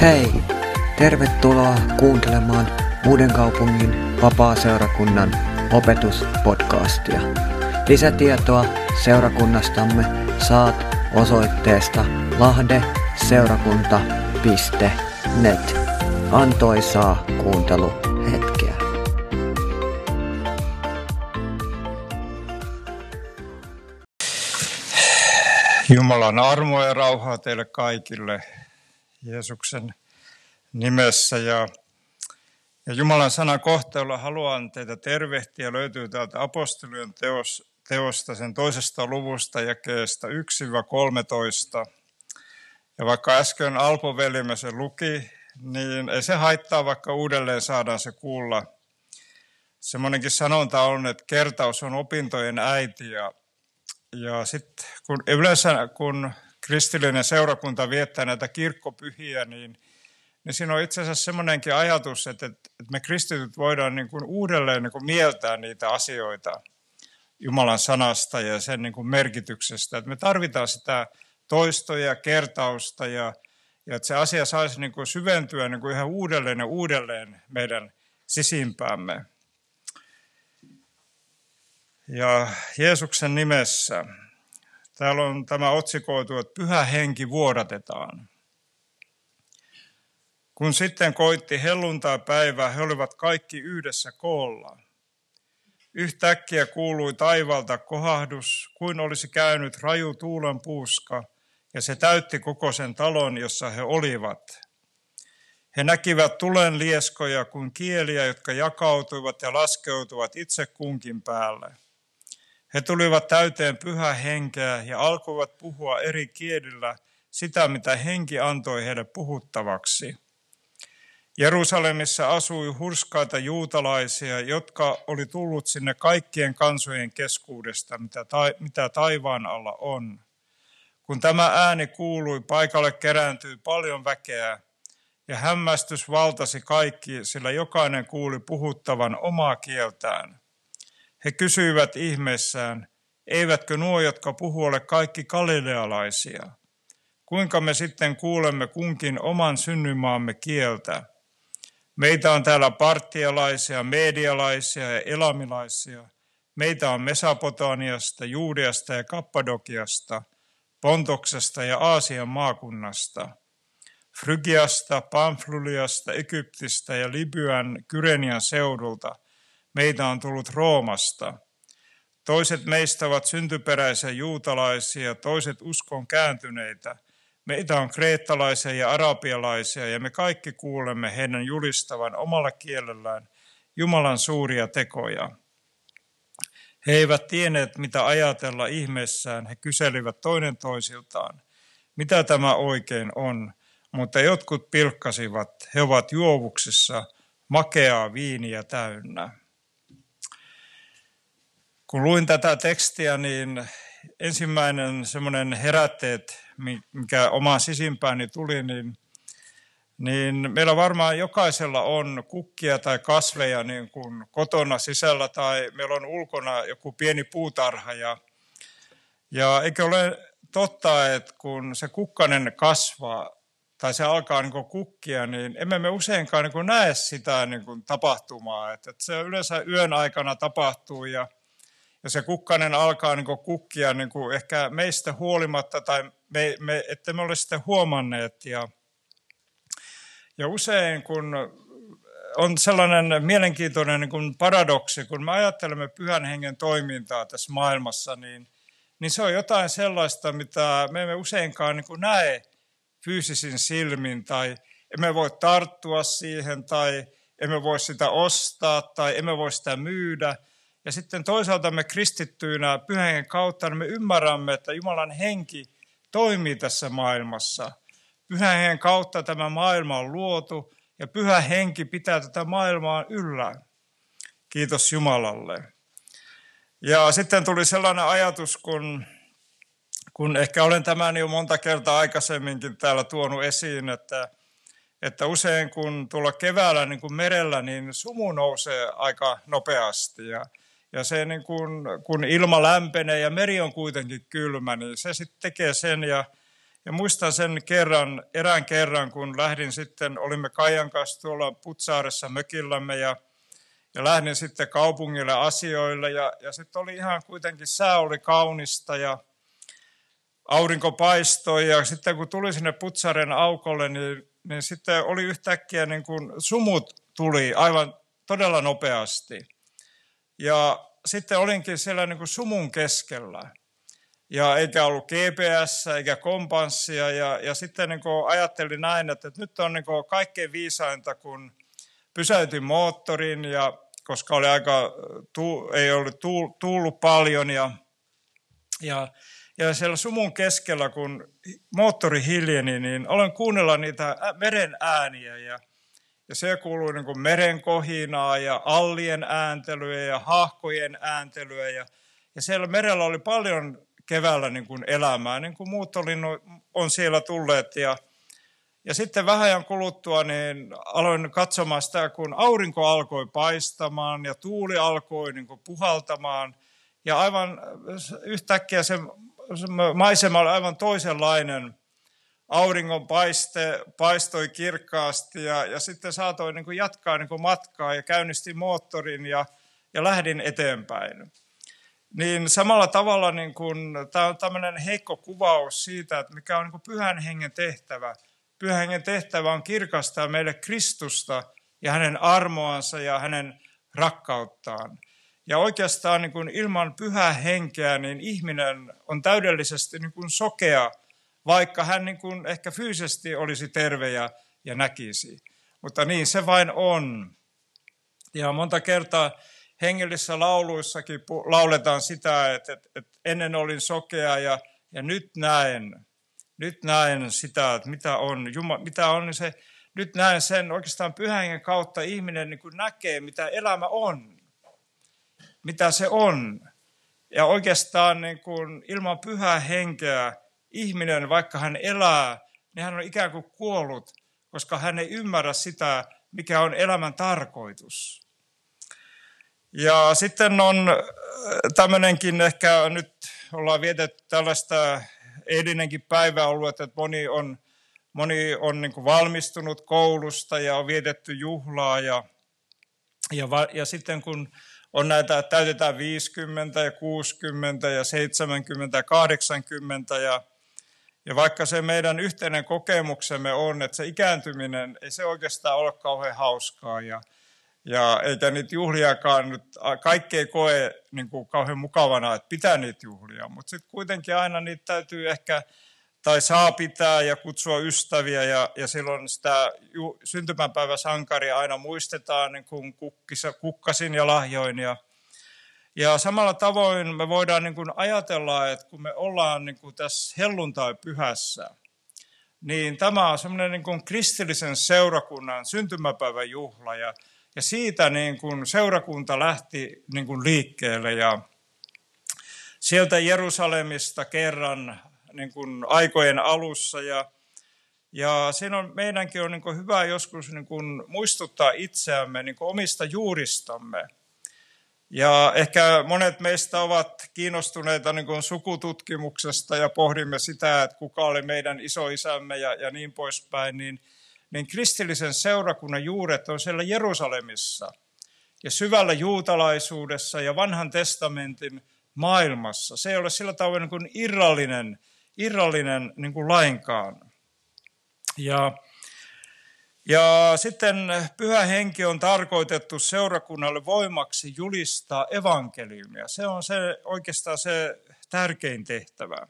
Hei! Tervetuloa kuuntelemaan Uuden kaupungin vapaa-seurakunnan opetuspodcastia. Lisätietoa seurakunnastamme saat osoitteesta lahdeseurakunta.net. Antoisaa kuunteluhetkeä. Jumalan armoa ja rauhaa teille kaikille Jeesuksen nimessä. Ja, ja Jumalan sanan kohteella haluan teitä tervehtiä. Löytyy täältä apostolien teos, teosta sen toisesta luvusta jakeesta 1-13. Ja vaikka äsken Alpo sen luki, niin ei se haittaa, vaikka uudelleen saadaan se kuulla. Semmoinenkin sanonta on, että kertaus on opintojen äiti ja ja sitten kun yleensä kun kristillinen seurakunta viettää näitä kirkkopyhiä, niin, niin siinä on itse asiassa semmoinenkin ajatus, että, että me kristityt voidaan niin kuin uudelleen niin kuin mieltää niitä asioita Jumalan sanasta ja sen niin kuin merkityksestä. Että me tarvitaan sitä toistoja ja kertausta ja, ja että se asia saisi niin kuin syventyä niin kuin ihan uudelleen ja uudelleen meidän sisimpäämme. Ja Jeesuksen nimessä täällä on tämä otsikoitu, että pyhä henki vuodatetaan. Kun sitten koitti helluntai-päivä, he olivat kaikki yhdessä koolla. Yhtäkkiä kuului taivalta kohahdus, kuin olisi käynyt raju tuulen puuska, ja se täytti koko sen talon, jossa he olivat. He näkivät tulen lieskoja kuin kieliä, jotka jakautuivat ja laskeutuvat itse kunkin päälle – he tulivat täyteen pyhä henkeä ja alkoivat puhua eri kielillä sitä, mitä henki antoi heille puhuttavaksi. Jerusalemissa asui hurskaita juutalaisia, jotka oli tullut sinne kaikkien kansojen keskuudesta, mitä, ta- mitä taivaan alla on. Kun tämä ääni kuului, paikalle kerääntyi paljon väkeä, ja hämmästys valtasi kaikki, sillä jokainen kuuli puhuttavan omaa kieltään. He kysyivät ihmeessään, eivätkö nuo, jotka puhuu, ole kaikki galilealaisia? Kuinka me sitten kuulemme kunkin oman synnymaamme kieltä? Meitä on täällä parttialaisia, medialaisia ja elamilaisia. Meitä on Mesopotamiasta, Juudeasta ja Kappadokiasta, Pontoksesta ja Aasian maakunnasta, Frygiasta, Pamfluliasta, Egyptistä ja Libyan Kyrenian seudulta – Meitä on tullut Roomasta. Toiset meistä ovat syntyperäisiä juutalaisia, toiset uskon kääntyneitä. Meitä on kreettalaisia ja arabialaisia ja me kaikki kuulemme heidän julistavan omalla kielellään Jumalan suuria tekoja. He eivät tienneet, mitä ajatella ihmeessään. He kyselivät toinen toisiltaan, mitä tämä oikein on. Mutta jotkut pilkkasivat, he ovat juovuksissa, makeaa viiniä täynnä. Kun luin tätä tekstiä, niin ensimmäinen semmoinen herätteet, mikä omaan sisimpääni tuli, niin, niin meillä varmaan jokaisella on kukkia tai kasveja niin kuin kotona sisällä tai meillä on ulkona joku pieni puutarha. Ja, ja eikö ole totta, että kun se kukkanen kasvaa tai se alkaa niin kukkia, niin emme me useinkaan niin näe sitä niin tapahtumaa. Että, että se yleensä yön aikana tapahtuu ja ja se kukkanen alkaa niin kuin kukkia niin kuin ehkä meistä huolimatta tai me, me, että me ole sitä huomanneet. Ja, ja usein kun on sellainen mielenkiintoinen niin kuin paradoksi, kun me ajattelemme pyhän hengen toimintaa tässä maailmassa, niin, niin se on jotain sellaista, mitä me emme useinkaan niin kuin näe fyysisin silmin tai emme voi tarttua siihen tai emme voi sitä ostaa tai emme voi sitä myydä – ja sitten toisaalta me kristittyinä pyhän kautta niin me ymmärrämme, että Jumalan henki toimii tässä maailmassa. Pyhän hengen kautta tämä maailma on luotu ja pyhä henki pitää tätä maailmaa yllä. Kiitos Jumalalle. Ja sitten tuli sellainen ajatus, kun, kun ehkä olen tämän jo monta kertaa aikaisemminkin täällä tuonut esiin, että, että usein kun tulla keväällä niin kuin merellä, niin sumu nousee aika nopeasti. Ja, ja se niin kun, kun ilma lämpenee ja meri on kuitenkin kylmä, niin se sitten tekee sen. Ja, ja muistan sen kerran, erään kerran, kun lähdin sitten, olimme Kaijan kanssa tuolla Putsaaressa mökillämme ja, ja lähdin sitten kaupungille asioille ja, ja sitten oli ihan kuitenkin, sää oli kaunista ja aurinko paistoi ja sitten kun tuli sinne Putsaren aukolle, niin, niin sitten oli yhtäkkiä niin kuin sumut tuli aivan todella nopeasti. Ja sitten olinkin siellä niin kuin sumun keskellä. Ja eikä ollut GPS eikä kompanssia. Ja, ja sitten niin kuin ajattelin näin, että, nyt on niin kuin kaikkein viisainta, kun pysäytin moottorin, ja, koska oli aika, tu, ei ollut tullut paljon. Ja, ja, ja siellä sumun keskellä, kun moottori hiljeni, niin olen kuunnella niitä meren ääniä. Ja, ja se kuului niin kuin meren kohinaa ja allien ääntelyä ja hahkojen ääntelyä. Ja, ja siellä merellä oli paljon keväällä niin kuin elämää, niin kuin muut oli, on siellä tulleet. Ja, ja sitten vähän ajan kuluttua niin aloin katsomaan sitä, kun aurinko alkoi paistamaan ja tuuli alkoi niin kuin puhaltamaan. Ja aivan yhtäkkiä se, se maisema oli aivan toisenlainen – auringon paiste, paistoi kirkkaasti ja, ja sitten saatoin niin kuin jatkaa niin kuin matkaa ja käynnistin moottorin ja, ja lähdin eteenpäin. Niin samalla tavalla niin kuin, tämä on tämmöinen heikko kuvaus siitä, että mikä on niin kuin pyhän hengen tehtävä. Pyhän hengen tehtävä on kirkastaa meille Kristusta ja hänen armoansa ja hänen rakkauttaan. Ja oikeastaan niin kuin ilman pyhää henkeä, niin ihminen on täydellisesti niin kuin sokea – vaikka hän niin kuin ehkä fyysisesti olisi terve ja, ja näkisi. Mutta niin se vain on. Ja monta kertaa hengellisissä lauluissakin lauletaan sitä, että, että, että ennen olin sokea ja, ja nyt näen, nyt näen sitä, että mitä on, Jumala, mitä on niin se, nyt näen sen oikeastaan pyhän kautta ihminen niin kuin näkee, mitä elämä on, mitä se on. Ja oikeastaan niin kuin ilman pyhää henkeä ihminen, vaikka hän elää, niin hän on ikään kuin kuollut, koska hän ei ymmärrä sitä, mikä on elämän tarkoitus. Ja sitten on äh, tämmöinenkin, ehkä nyt ollaan vietetty tällaista eilinenkin päivä ollut, että moni on, moni on niin valmistunut koulusta ja on vietetty juhlaa ja, ja, ja sitten kun on näitä, täytetään 50 ja 60 ja 70 ja 80 ja ja vaikka se meidän yhteinen kokemuksemme on, että se ikääntyminen ei se oikeastaan ole kauhean hauskaa ja, ja eikä niitä juhliakaan nyt, kaikki ei koe niin kuin kauhean mukavana, että pitää niitä juhlia, mutta sitten kuitenkin aina niitä täytyy ehkä tai saa pitää ja kutsua ystäviä ja, ja silloin sitä syntymäpäiväsankaria aina muistetaan niin kuin kukkisa, kukkasin ja lahjoin ja, ja samalla tavoin me voidaan niin kuin ajatella, että kun me ollaan niin kuin tässä helluntai-pyhässä, niin tämä on semmoinen niin kristillisen seurakunnan syntymäpäivän juhla ja, ja siitä niin kuin seurakunta lähti niin kuin liikkeelle. Ja sieltä Jerusalemista kerran niin kuin aikojen alussa. Ja, ja siinä on, meidänkin on niin kuin hyvä joskus niin kuin muistuttaa itseämme niin kuin omista juuristamme – ja ehkä monet meistä ovat kiinnostuneita niin kuin sukututkimuksesta ja pohdimme sitä, että kuka oli meidän isoisämme ja, ja niin poispäin, niin, niin kristillisen seurakunnan juuret on siellä Jerusalemissa ja syvällä juutalaisuudessa ja vanhan testamentin maailmassa. Se ei ole sillä tavoin niin kuin irrallinen, irrallinen niin kuin lainkaan. Ja ja sitten pyhä henki on tarkoitettu seurakunnalle voimaksi julistaa evankeliumia. Se on se, oikeastaan se tärkein tehtävä.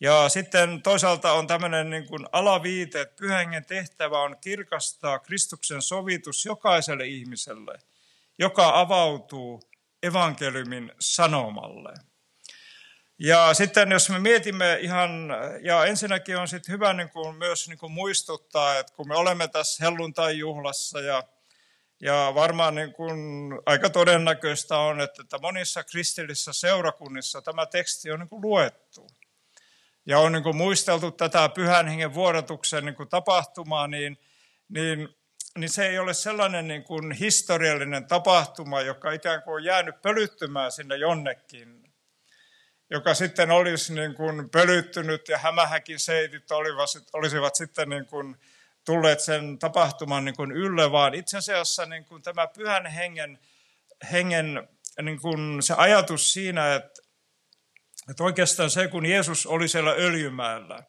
Ja sitten toisaalta on tämmöinen niin kuin alaviite, että pyhän tehtävä on kirkastaa Kristuksen sovitus jokaiselle ihmiselle, joka avautuu evankeliumin sanomalle. Ja sitten jos me mietimme ihan, ja ensinnäkin on sitten hyvä niin kuin myös niin kuin muistuttaa, että kun me olemme tässä helluntai-juhlassa ja, ja varmaan niin kuin aika todennäköistä on, että, että monissa kristillisissä seurakunnissa tämä teksti on niin kuin luettu. Ja on niin kuin muisteltu tätä pyhän hengen vuodatuksen niin kuin tapahtumaa, niin, niin, niin se ei ole sellainen niin kuin historiallinen tapahtuma, joka ikään kuin on jäänyt pölyttymään sinne jonnekin, joka sitten olisi niin kuin pölyttynyt ja hämähäkin seitit olivat, olisivat sitten niin kuin tulleet sen tapahtuman niin kuin ylle, vaan itse asiassa niin kuin tämä pyhän hengen, hengen niin kuin se ajatus siinä, että, että oikeastaan se, kun Jeesus oli siellä öljymäellä,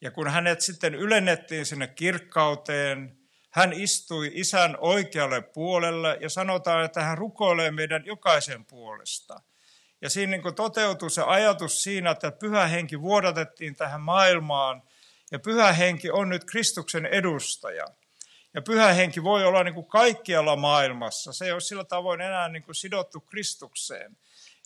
ja kun hänet sitten ylennettiin sinne kirkkauteen, hän istui isän oikealle puolelle ja sanotaan, että hän rukoilee meidän jokaisen puolesta. Ja siinä niin toteutui se ajatus siinä, että pyhä henki vuodatettiin tähän maailmaan ja pyhä henki on nyt Kristuksen edustaja. Ja pyhä henki voi olla niin kuin kaikkialla maailmassa. Se ei ole sillä tavoin enää niin kuin sidottu Kristukseen.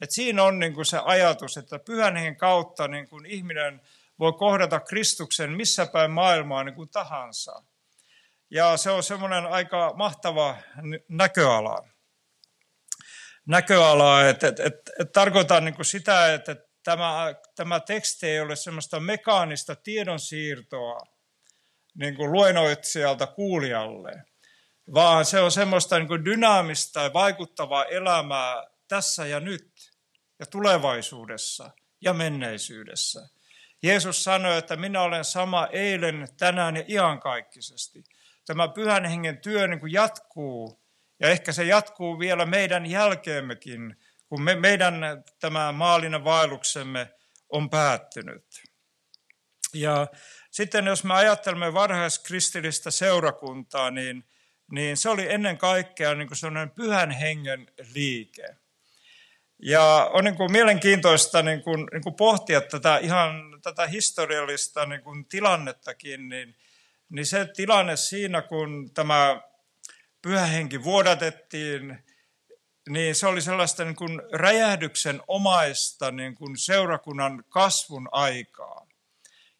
Et siinä on niin kuin se ajatus, että pyhän hengen kautta niin kuin ihminen voi kohdata Kristuksen missä päin maailmaa niin kuin tahansa. Ja se on semmoinen aika mahtava näköala. Näköala, että, että, että, että tarkoitan niin sitä, että tämä, tämä teksti ei ole semmoista mekaanista tiedonsiirtoa niin luennoitsijalta kuulijalle, vaan se on semmoista niin dynaamista ja vaikuttavaa elämää tässä ja nyt ja tulevaisuudessa ja menneisyydessä. Jeesus sanoi, että minä olen sama eilen, tänään ja iankaikkisesti. Tämä pyhän hengen työ niin kuin jatkuu ja ehkä se jatkuu vielä meidän jälkeemmekin, kun me, meidän tämä maallinen vaelluksemme on päättynyt. Ja sitten jos me ajattelemme varhaiskristillistä seurakuntaa, niin, niin se oli ennen kaikkea niin kuin sellainen pyhän hengen liike. Ja on niin kuin mielenkiintoista niin kuin, niin kuin pohtia tätä ihan tätä historiallista niin kuin tilannettakin, niin, niin se tilanne siinä, kun tämä pyhä henki vuodatettiin, niin se oli sellaista niin kuin räjähdyksen omaista niin kuin seurakunnan kasvun aikaa.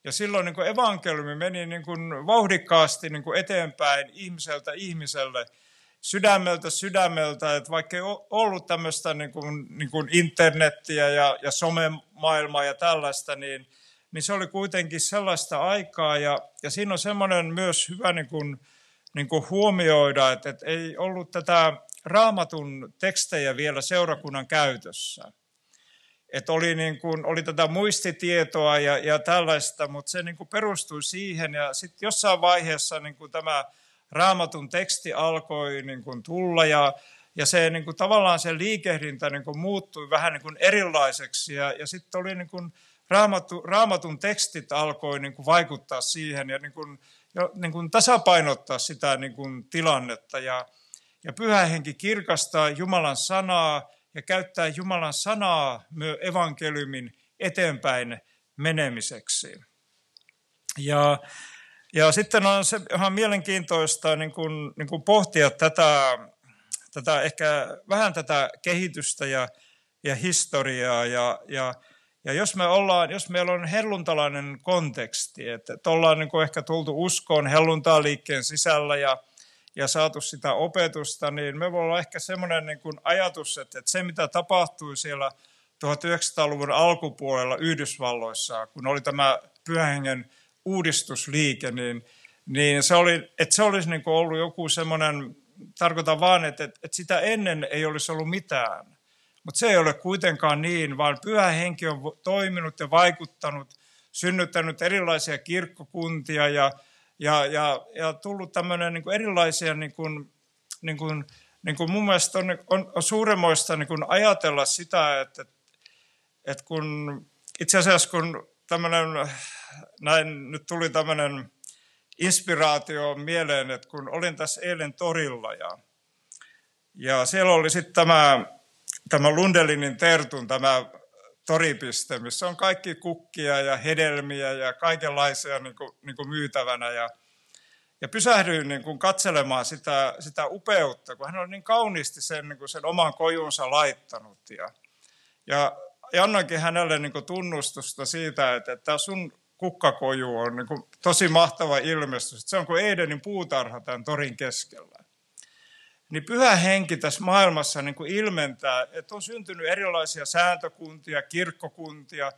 Ja silloin niin kuin evankeliumi meni niin kuin vauhdikkaasti niin kuin eteenpäin ihmiseltä ihmiselle, sydämeltä sydämeltä, että vaikka ei ollut tämmöistä niin kuin, niin kuin internettiä ja, ja somemaailmaa ja tällaista, niin, niin se oli kuitenkin sellaista aikaa. Ja, ja siinä on semmoinen myös hyvä niin kuin, niin kuin huomioida, että, että ei ollut tätä raamatun tekstejä vielä seurakunnan käytössä. Että oli, niin kuin, oli tätä muistitietoa ja, ja tällaista, mutta se niin kuin perustui siihen. Ja sitten jossain vaiheessa niin kuin tämä raamatun teksti alkoi niin kuin tulla ja, ja se niin kuin, tavallaan se liikehdintä niin kuin, muuttui vähän niin kuin erilaiseksi. Ja, ja sitten oli niin kuin, raamattu, raamatun tekstit alkoi niin kuin, vaikuttaa siihen ja niin kuin, jo, niin kuin tasapainottaa sitä niin kuin, tilannetta. Ja, ja pyhä henki kirkastaa Jumalan sanaa ja käyttää Jumalan sanaa myös evankeliumin eteenpäin menemiseksi. Ja, ja sitten on se ihan mielenkiintoista niin kuin, niin kuin pohtia tätä, tätä, ehkä vähän tätä kehitystä ja, ja historiaa. Ja, ja, ja jos, me ollaan, jos meillä on helluntalainen konteksti, että, että ollaan niin kuin ehkä tultu uskoon helluntaliikkeen sisällä ja, ja saatu sitä opetusta, niin me voi olla ehkä semmoinen niin ajatus, että, että se mitä tapahtui siellä 1900-luvun alkupuolella Yhdysvalloissa, kun oli tämä pyhähengen uudistusliike, niin, niin se, oli, että se olisi niin kuin ollut joku semmoinen, tarkoitan vaan, että, että sitä ennen ei olisi ollut mitään. Mutta se ei ole kuitenkaan niin, vaan pyhä henki on toiminut ja vaikuttanut, synnyttänyt erilaisia kirkkokuntia ja ja, ja, ja tullut tämmöinen niin erilaisia, niin kuin, niin kuin, niin kuin mun mielestä on, on, on suuremmoista niin kuin ajatella sitä, että, että kun itse asiassa kun tämmöinen, näin nyt tuli tämmöinen inspiraatio mieleen, että kun olin tässä eilen torilla ja, ja siellä oli sitten tämä, tämä Lundelinin Tertun tämä toripiste, missä on kaikki kukkia ja hedelmiä ja kaikenlaisia niin kuin, niin kuin myytävänä. Ja, ja pysähdyin niin kuin katselemaan sitä, sitä upeutta, kun hän on niin kauniisti sen, niin kuin sen oman kojunsa laittanut. Ja, ja, ja annoinkin hänelle niin kuin tunnustusta siitä, että, että sun kukkakoju on niin kuin tosi mahtava ilmestys. Se on kuin Edenin puutarha tämän torin keskellä niin pyhä henki tässä maailmassa niin kuin ilmentää, että on syntynyt erilaisia sääntökuntia, kirkkokuntia,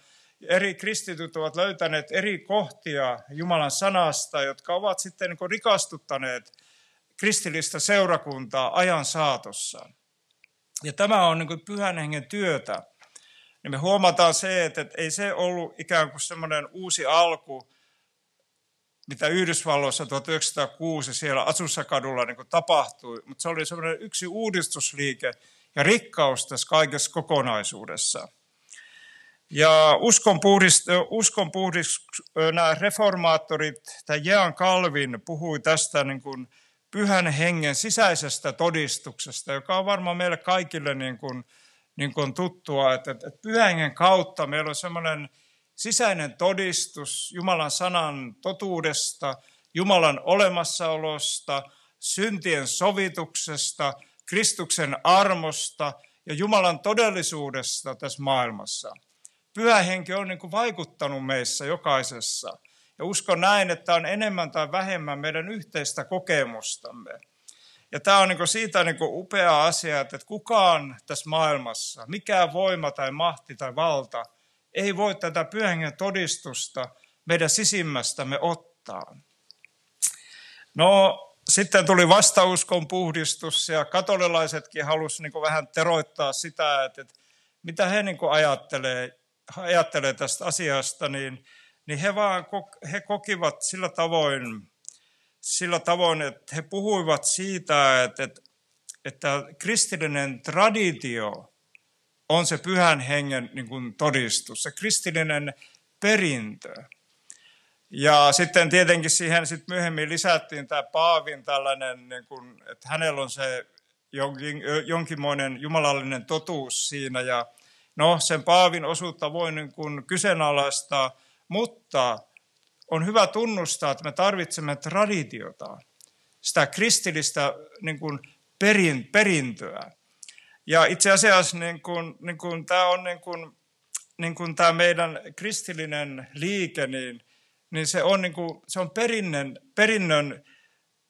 eri kristityt ovat löytäneet eri kohtia Jumalan sanasta, jotka ovat sitten niin rikastuttaneet kristillistä seurakuntaa ajan saatossa. Ja tämä on niin pyhän hengen työtä. niin me huomataan se, että ei se ollut ikään kuin semmoinen uusi alku, mitä Yhdysvalloissa 1906 siellä Asussakadulla niin tapahtui, mutta se oli semmoinen yksi uudistusliike ja rikkaus tässä kaikessa kokonaisuudessa. Ja uskon puhdist, uskon puhdist, nämä reformaattorit, tai Jean Calvin puhui tästä niin kuin pyhän hengen sisäisestä todistuksesta, joka on varmaan meille kaikille niin kuin, niin kuin tuttua, että, että pyhän hengen kautta meillä on semmoinen sisäinen todistus Jumalan sanan totuudesta, Jumalan olemassaolosta, syntien sovituksesta, Kristuksen armosta ja Jumalan todellisuudesta tässä maailmassa. Pyhä henki on niin kuin vaikuttanut meissä jokaisessa. Ja uskon näin, että on enemmän tai vähemmän meidän yhteistä kokemustamme. Ja tämä on niin siitä niin upea asia, että kukaan tässä maailmassa, mikään voima tai mahti tai valta – ei voi tätä pyhän todistusta meidän sisimmästämme ottaa. No, sitten tuli vastauskon puhdistus ja katolilaisetkin halusivat niin vähän teroittaa sitä, että, että mitä he niin ajattelee, ajattelee tästä asiasta, niin, niin he, vaan, he kokivat sillä tavoin, sillä tavoin, että he puhuivat siitä, että, että, että kristillinen traditio on se pyhän hengen niin kuin todistus, se kristillinen perintö. Ja sitten tietenkin siihen sit myöhemmin lisättiin tämä Paavin tällainen, niin kuin, että hänellä on se jonkin, jonkinmoinen jumalallinen totuus siinä. Ja no, sen Paavin osuutta voi niin kuin kyseenalaistaa, mutta on hyvä tunnustaa, että me tarvitsemme traditiota, sitä kristillistä niin kuin perin, perintöä. Ja itse asiassa niin kuin, niin kuin, tämä on niin kuin, niin kuin tämä meidän kristillinen liike, niin, niin se on, niin kuin, se on perinnön, perinnön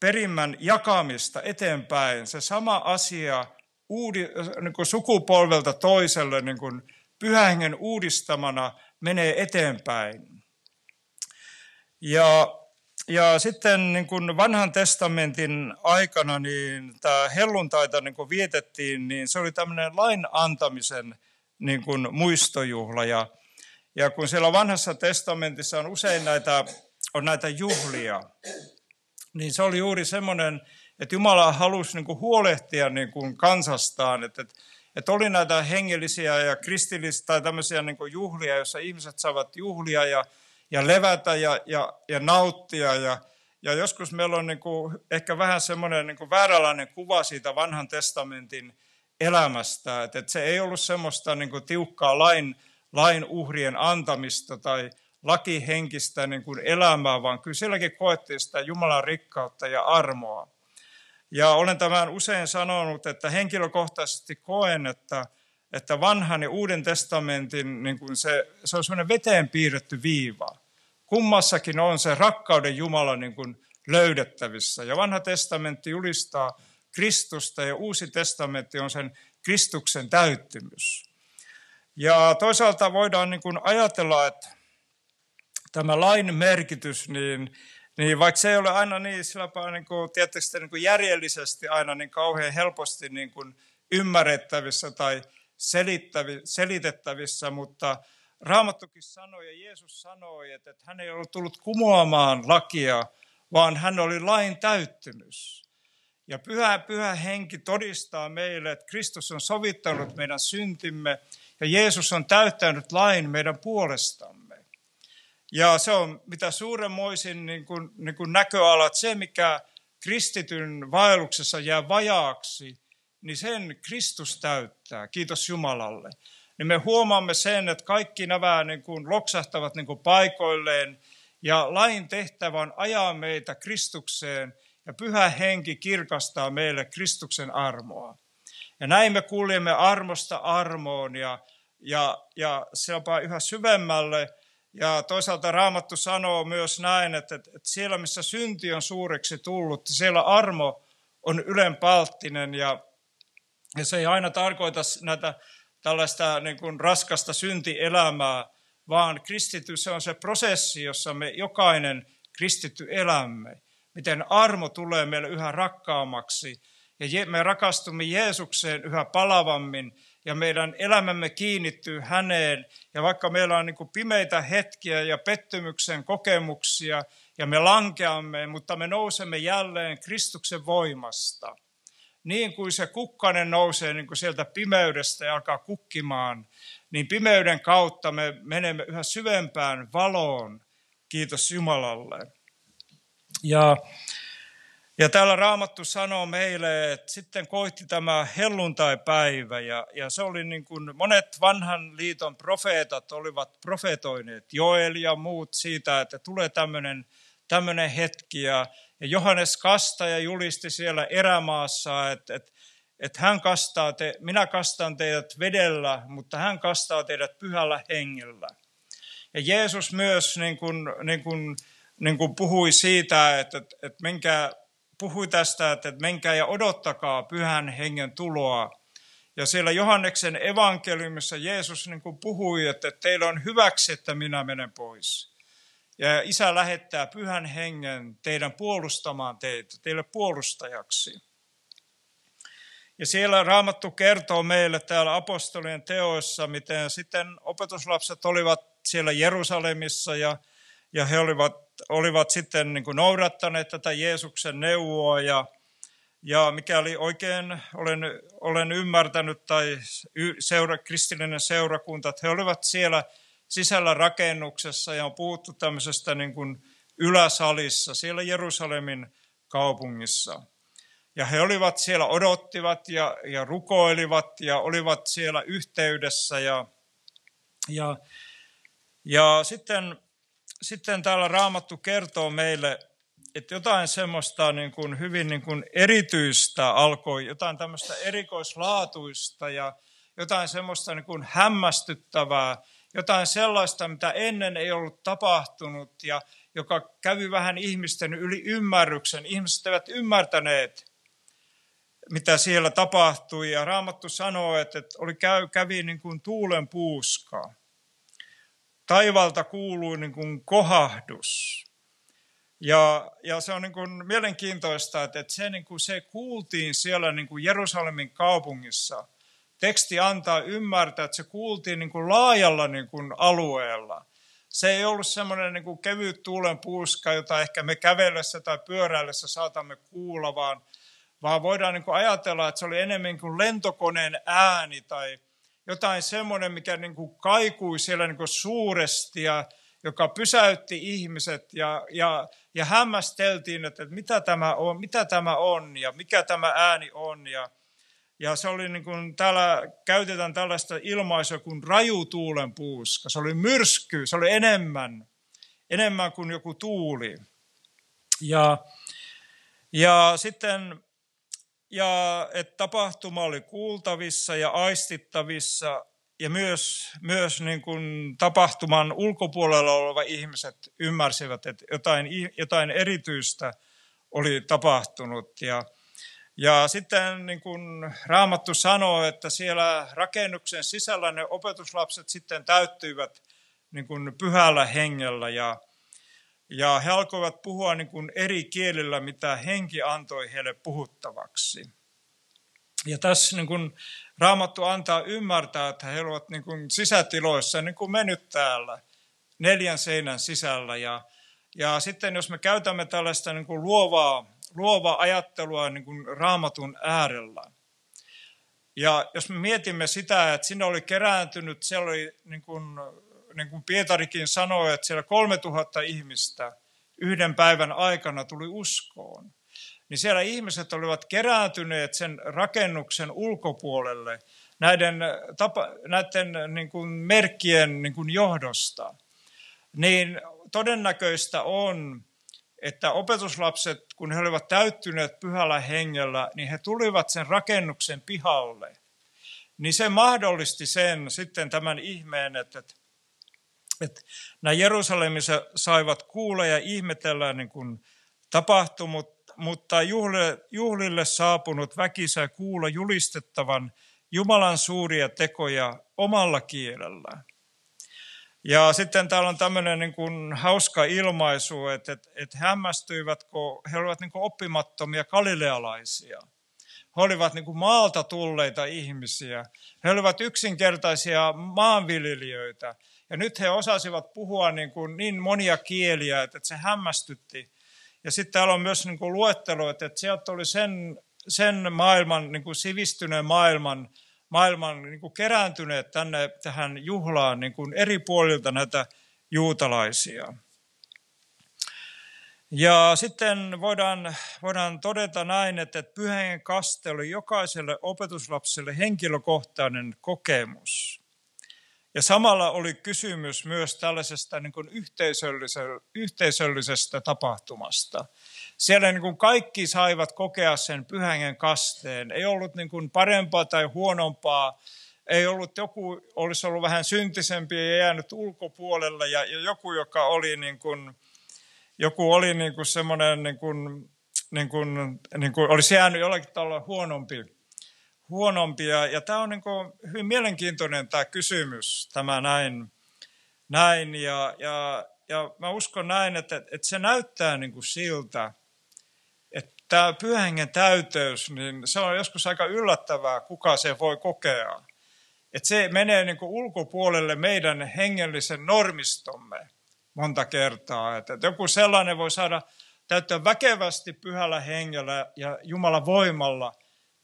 perimmän jakamista eteenpäin. Se sama asia uudi, niin kuin sukupolvelta toiselle niin kuin pyhähengen uudistamana menee eteenpäin. Ja ja sitten niin kuin vanhan testamentin aikana niin tämä helluntaita niin kuin vietettiin, niin se oli tämmöinen lain antamisen niin kuin muistojuhla. Ja, ja kun siellä vanhassa testamentissa on usein näitä, on näitä juhlia, niin se oli juuri semmoinen, että Jumala halusi niin kuin huolehtia niin kuin kansastaan, että, että, että oli näitä hengellisiä ja kristillisiä tai tämmöisiä niin kuin juhlia, joissa ihmiset saavat juhlia ja ja levätä ja, ja, ja nauttia. Ja, ja joskus meillä on niin kuin, ehkä vähän semmoinen niin vääränlainen kuva siitä vanhan testamentin elämästä, että, että se ei ollut semmoista niin kuin tiukkaa lain, lain uhrien antamista tai lakihenkistä niin kuin elämää, vaan kyllä sielläkin koettiin sitä Jumalan rikkautta ja armoa. Ja olen tämän usein sanonut, että henkilökohtaisesti koen, että, että vanhan ja uuden testamentin niin kuin se, se on semmoinen veteen piirretty viiva kummassakin on se rakkauden Jumala niin kuin löydettävissä. Ja vanha testamentti julistaa Kristusta ja uusi testamentti on sen Kristuksen täyttymys. Ja toisaalta voidaan niin kuin ajatella, että tämä lain merkitys, niin, niin vaikka se ei ole aina niin, sillä niin kuin, tietysti niin kuin järjellisesti aina niin kauhean helposti niin kuin ymmärrettävissä tai selitettävissä, mutta Raamattukin sanoi ja Jeesus sanoi, että, hän ei ollut tullut kumoamaan lakia, vaan hän oli lain täyttymys. Ja pyhä, pyhä henki todistaa meille, että Kristus on sovittanut meidän syntimme ja Jeesus on täyttänyt lain meidän puolestamme. Ja se on mitä suuremmoisin niin kuin, niin kuin näköala, että se mikä kristityn vaelluksessa jää vajaaksi, niin sen Kristus täyttää. Kiitos Jumalalle niin me huomaamme sen, että kaikki nämä niin kuin loksahtavat niin kuin paikoilleen ja lain tehtävä on ajaa meitä Kristukseen ja pyhä henki kirkastaa meille Kristuksen armoa. Ja näin me kuljemme armosta armoon ja, ja, ja jopa yhä syvemmälle. Ja toisaalta Raamattu sanoo myös näin, että, että siellä missä synti on suureksi tullut, siellä armo on ylenpalttinen ja, ja se ei aina tarkoita näitä tällaista niin kuin raskasta syntielämää, vaan kristity se on se prosessi, jossa me jokainen kristitty elämme. Miten armo tulee meille yhä rakkaammaksi ja me rakastumme Jeesukseen yhä palavammin ja meidän elämämme kiinnittyy häneen. Ja vaikka meillä on niin kuin pimeitä hetkiä ja pettymyksen kokemuksia ja me lankeamme, mutta me nousemme jälleen Kristuksen voimasta. Niin kuin se kukkanen nousee niin kuin sieltä pimeydestä ja alkaa kukkimaan, niin pimeyden kautta me menemme yhä syvempään valoon. Kiitos Jumalalle. Ja ja täällä Raamattu sanoo meille, että sitten koitti tämä helluntai-päivä ja, ja se oli niin kuin monet vanhan liiton profeetat olivat profetoineet, Joel ja muut siitä, että tulee tämmöinen, tämmöinen hetki ja, ja Johannes Kastaja julisti siellä erämaassa, että, että, että hän kastaa te, minä kastan teidät vedellä, mutta hän kastaa teidät pyhällä hengellä. Ja Jeesus myös niin kuin, niin kuin, niin kuin puhui siitä, että, että, että menkää puhui tästä, että menkää ja odottakaa pyhän hengen tuloa. Ja siellä Johanneksen evankeliumissa Jeesus niin kuin puhui, että teillä on hyväksi, että minä menen pois. Ja isä lähettää pyhän hengen teidän puolustamaan teitä, teille puolustajaksi. Ja siellä Raamattu kertoo meille täällä apostolien teoissa, miten sitten opetuslapset olivat siellä Jerusalemissa ja, ja he olivat olivat sitten niin kuin noudattaneet tätä Jeesuksen neuvoa ja, ja mikäli oikein olen, olen ymmärtänyt tai seura, kristillinen seurakunta, että he olivat siellä sisällä rakennuksessa ja on puhuttu tämmöisestä niin kuin yläsalissa siellä Jerusalemin kaupungissa. Ja he olivat siellä, odottivat ja, ja rukoilivat ja olivat siellä yhteydessä ja, ja, ja sitten sitten täällä Raamattu kertoo meille, että jotain semmoista niin kuin hyvin niin kuin erityistä alkoi, jotain tämmöistä erikoislaatuista ja jotain semmoista niin kuin hämmästyttävää, jotain sellaista, mitä ennen ei ollut tapahtunut ja joka kävi vähän ihmisten yli ymmärryksen. Ihmiset eivät ymmärtäneet, mitä siellä tapahtui. Ja Raamattu sanoo, että oli, kävi niin kuin tuulen puuskaa taivalta kuului niin kuin kohahdus. Ja, ja se on niin kuin mielenkiintoista, että se, niin kuin se kuultiin siellä niin kuin Jerusalemin kaupungissa. Teksti antaa ymmärtää, että se kuultiin niin kuin laajalla niin kuin alueella. Se ei ollut semmoinen niin kuin kevyt tuulen puuska, jota ehkä me kävellessä tai pyöräillessä saatamme kuulla, vaan, vaan voidaan niin kuin ajatella, että se oli enemmän kuin lentokoneen ääni tai, jotain semmoinen, mikä niin kuin kaikui siellä niin kuin suuresti ja joka pysäytti ihmiset ja, ja, ja hämmästeltiin, että, mitä, tämä on, mitä tämä on ja mikä tämä ääni on. Ja, ja se oli niin kuin, täällä käytetään tällaista ilmaisua kuin rajutuulen puuska. Se oli myrsky, se oli enemmän, enemmän kuin joku tuuli. Ja, ja sitten ja että tapahtuma oli kuultavissa ja aistittavissa ja myös, myös niin kuin tapahtuman ulkopuolella oleva ihmiset ymmärsivät, että jotain, jotain erityistä oli tapahtunut. Ja, ja sitten niin kuin Raamattu sanoo, että siellä rakennuksen sisällä ne opetuslapset sitten täyttyivät niin kuin pyhällä hengellä ja, ja he alkoivat puhua niin kuin eri kielillä, mitä henki antoi heille puhuttavaksi. Ja tässä niin kuin Raamattu antaa ymmärtää, että he ovat niin kuin sisätiloissa, niin kuin me nyt täällä, neljän seinän sisällä. Ja, ja sitten jos me käytämme tällaista niin kuin luovaa, luovaa ajattelua niin kuin Raamatun äärellä, ja jos me mietimme sitä, että sinne oli kerääntynyt, siellä oli niin kuin niin kuin Pietarikin sanoi, että siellä 3000 ihmistä yhden päivän aikana tuli uskoon, niin siellä ihmiset olivat kerääntyneet sen rakennuksen ulkopuolelle näiden, tapa, näiden niin kuin merkkien niin kuin johdosta. Niin todennäköistä on, että opetuslapset, kun he olivat täyttyneet pyhällä hengellä, niin he tulivat sen rakennuksen pihalle. Niin se mahdollisti sen sitten tämän ihmeen, että että nämä Jerusalemissa saivat kuulla ja ihmetellä niin kuin tapahtumut, mutta juhlille, juhlille saapunut väki sai kuulla julistettavan Jumalan suuria tekoja omalla kielellään. Ja sitten täällä on tämmöinen niin kuin hauska ilmaisu, että, että, että hämmästyivätkö, he olivat niin kuin oppimattomia galilealaisia. He olivat niin kuin maalta tulleita ihmisiä. He olivat yksinkertaisia maanviljelijöitä. Ja nyt he osasivat puhua niin, kuin niin monia kieliä, että se hämmästytti. Ja sitten täällä on myös niin kuin luettelo, että sieltä oli sen, sen maailman, niin kuin sivistyneen maailman, maailman niin kuin kerääntyneet tänne tähän juhlaan niin kuin eri puolilta näitä juutalaisia. Ja sitten voidaan, voidaan todeta näin, että pyhän kaste oli jokaiselle opetuslapselle henkilökohtainen kokemus. Ja samalla oli kysymys myös tällaisesta niin kuin yhteisöllisestä tapahtumasta. Siellä niin kuin kaikki saivat kokea sen pyhän kasteen. Ei ollut niin kuin parempaa tai huonompaa. Ei ollut joku, olisi ollut vähän syntisempi ja jäänyt ulkopuolelle ja, ja joku, joka oli niin kuin, joku oli niin kuin semmoinen, niin kuin, niin kuin, niin kuin olisi jäänyt jollakin tavalla huonompi. huonompi. Ja, ja tämä on niin kuin hyvin mielenkiintoinen tämä kysymys, tämä näin. näin ja, ja, ja mä uskon näin, että, että se näyttää niin kuin siltä, tämä pyhängen täyteys, niin se on joskus aika yllättävää, kuka se voi kokea. Että se menee niin ulkopuolelle meidän hengellisen normistomme monta kertaa. Että joku sellainen voi saada täyttää väkevästi pyhällä hengellä ja Jumalan voimalla,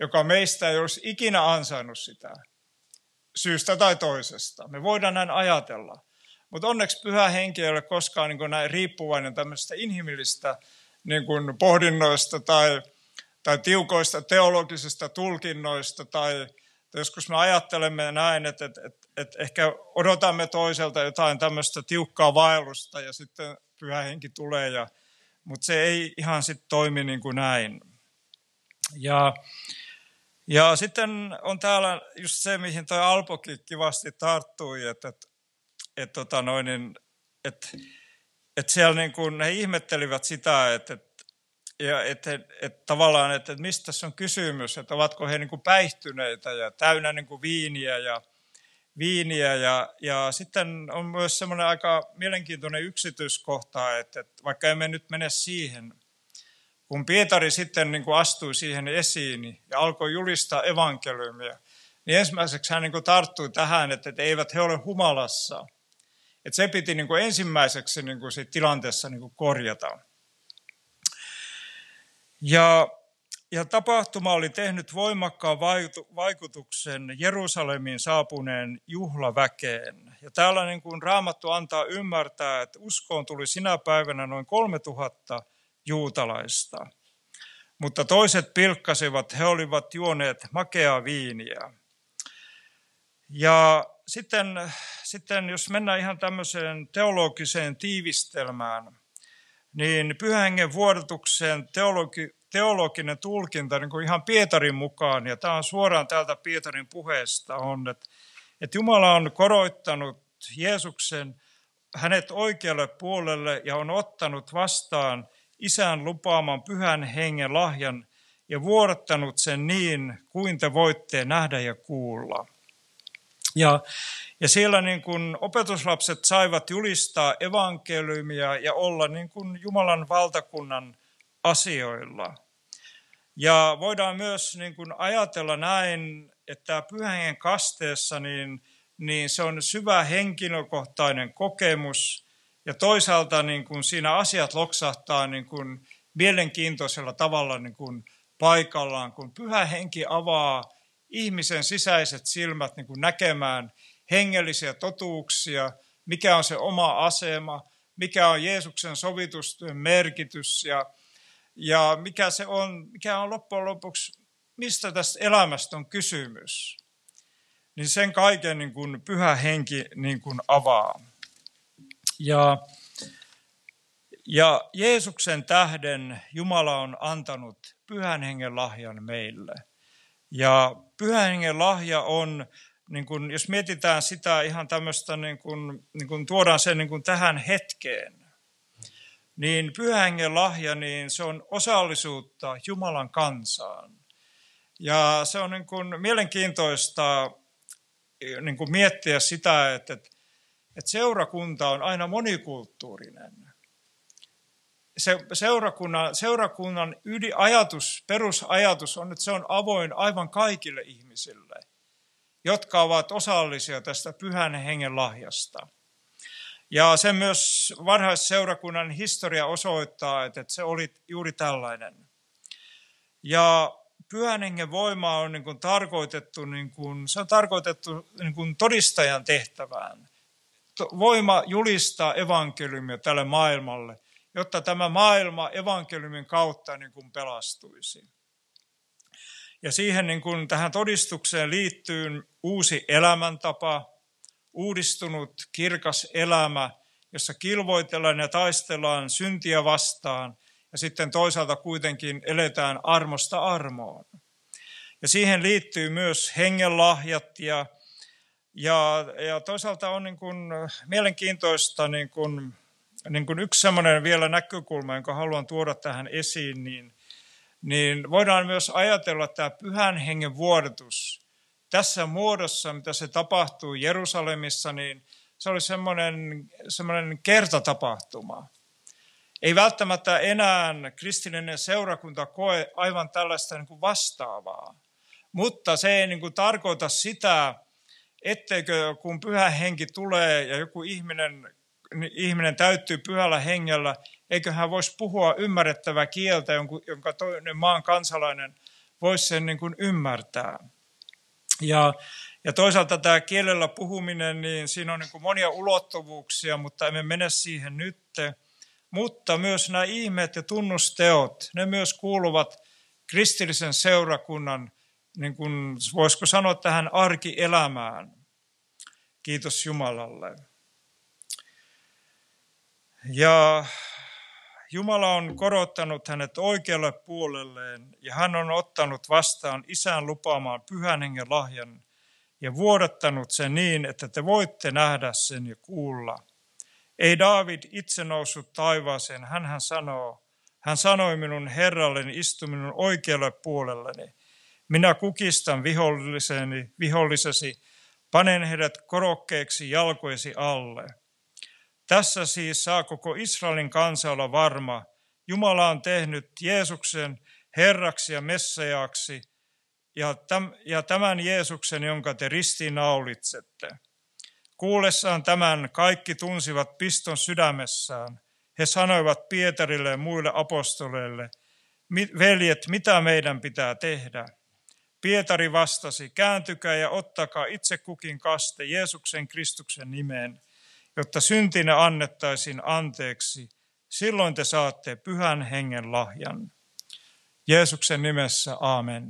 joka meistä ei olisi ikinä ansainnut sitä syystä tai toisesta. Me voidaan näin ajatella. Mutta onneksi pyhä henki ei ole koskaan niin näin riippuvainen tämmöistä inhimillistä niin kuin pohdinnoista tai, tai tiukoista teologisista tulkinnoista tai joskus me ajattelemme näin, että, että, että, että ehkä odotamme toiselta jotain tämmöistä tiukkaa vaellusta ja sitten pyhä henki tulee, ja, mutta se ei ihan sitten toimi niin kuin näin. Ja, ja sitten on täällä just se, mihin tuo Alpokin kivasti tarttui, että, että, että, tota noin, että, että siellä niin kuin he ihmettelivät sitä, että, että ja että, että tavallaan, että, että mistä tässä on kysymys, että ovatko he niin kuin päihtyneitä ja täynnä niin kuin viiniä ja viiniä. Ja, ja sitten on myös semmoinen aika mielenkiintoinen yksityiskohta, että, että vaikka emme nyt mene siihen, kun Pietari sitten niin kuin astui siihen esiin ja alkoi julistaa evankeliumia, niin ensimmäiseksi hän niin kuin tarttui tähän, että, että eivät he ole humalassa. Että se piti niin kuin ensimmäiseksi niin kuin tilanteessa niin kuin korjata. Ja, ja tapahtuma oli tehnyt voimakkaan vaikutuksen Jerusalemin saapuneen juhlaväkeen. Ja täällä niin kuin Raamattu antaa ymmärtää, että uskoon tuli sinä päivänä noin 3000 juutalaista. Mutta toiset pilkkasivat, he olivat juoneet makeaa viiniä. Ja sitten, sitten jos mennään ihan tämmöiseen teologiseen tiivistelmään, niin pyhän vuodatuksen teologi, teologinen tulkinta niin kuin ihan Pietarin mukaan, ja tämä on suoraan täältä Pietarin puheesta, on, että, että Jumala on koroittanut Jeesuksen hänet oikealle puolelle ja on ottanut vastaan isän lupaaman pyhän hengen lahjan ja vuodattanut sen niin, kuin te voitte nähdä ja kuulla. Ja, ja siellä niin kuin opetuslapset saivat julistaa evankeliumia ja olla niin kuin Jumalan valtakunnan asioilla. Ja voidaan myös niin kuin ajatella näin, että pyhän kasteessa niin, niin se on syvä henkilökohtainen kokemus ja toisaalta niin kuin siinä asiat loksahtaa niin kuin mielenkiintoisella tavalla niin kuin paikallaan, kun pyhä henki avaa ihmisen sisäiset silmät niin kuin näkemään hengellisiä totuuksia, mikä on se oma asema, mikä on Jeesuksen sovitustyön merkitys ja, ja mikä se on, mikä on loppujen lopuksi, mistä tästä elämästä on kysymys. Niin sen kaiken niin kuin pyhä henki niin kuin avaa. Ja, ja Jeesuksen tähden Jumala on antanut pyhän hengen lahjan meille. Ja pyhän hengen lahja on niin kun, jos mietitään sitä ihan tämmöistä, niin kun, niin kun tuodaan sen niin kun tähän hetkeen, niin pyhän lahja, niin se on osallisuutta Jumalan kansaan. Ja se on niin kun mielenkiintoista niin kun miettiä sitä, että, että seurakunta on aina monikulttuurinen. Se seurakunnan, seurakunnan ydinajatus, perusajatus on, että se on avoin aivan kaikille ihmisille, jotka ovat osallisia tästä pyhän hengen lahjasta. Ja se myös varhaisseurakunnan historia osoittaa, että se oli juuri tällainen. Ja pyhän hengen voima on niin kuin tarkoitettu, niin kuin, se on tarkoitettu niin kuin todistajan tehtävään. Voima julistaa evankeliumia tälle maailmalle, jotta tämä maailma evankeliumin kautta niin kuin pelastuisi. Ja siihen niin kuin tähän todistukseen liittyy uusi elämäntapa, uudistunut kirkas elämä, jossa kilvoitellaan ja taistellaan syntiä vastaan – ja sitten toisaalta kuitenkin eletään armosta armoon. Ja siihen liittyy myös hengenlahjat ja, ja, ja toisaalta on niin kuin mielenkiintoista niin kuin, niin kuin yksi semmoinen vielä näkökulma, jonka haluan tuoda tähän esiin, niin, niin voidaan myös ajatella että tämä pyhän hengen vuodatus tässä muodossa, mitä se tapahtuu Jerusalemissa, niin se oli semmoinen, semmoinen kertatapahtuma ei välttämättä enää kristillinen seurakunta koe aivan tällaista niin kuin vastaavaa. Mutta se ei niin kuin tarkoita sitä, etteikö kun pyhä henki tulee ja joku ihminen, ihminen täyttyy pyhällä hengellä, eikö hän voisi puhua ymmärrettävää kieltä, jonka toinen maan kansalainen voisi sen niin kuin ymmärtää. Ja, ja toisaalta tämä kielellä puhuminen, niin siinä on niin kuin monia ulottuvuuksia, mutta emme mene siihen nytte mutta myös nämä ihmeet ja tunnusteot, ne myös kuuluvat kristillisen seurakunnan, niin kuin voisiko sanoa tähän arkielämään. Kiitos Jumalalle. Ja Jumala on korottanut hänet oikealle puolelleen ja hän on ottanut vastaan isän lupaamaan pyhän hengen lahjan ja vuodattanut sen niin, että te voitte nähdä sen ja kuulla – ei David itse noussut taivaaseen, hän sanoo, hän sanoi minun herralleni, istu minun oikealle puolelleni. Minä kukistan viholliseni, vihollisesi, panen heidät korokkeeksi jalkoisi alle. Tässä siis saa koko Israelin kansa olla varma. Jumala on tehnyt Jeesuksen Herraksi ja Messajaksi, ja tämän Jeesuksen, jonka te ristiin naulitsette. Kuullessaan tämän kaikki tunsivat piston sydämessään. He sanoivat Pietarille ja muille apostoleille, veljet, mitä meidän pitää tehdä? Pietari vastasi, kääntykää ja ottakaa itse kukin kaste Jeesuksen Kristuksen nimeen, jotta syntinä annettaisiin anteeksi. Silloin te saatte pyhän hengen lahjan. Jeesuksen nimessä, amen.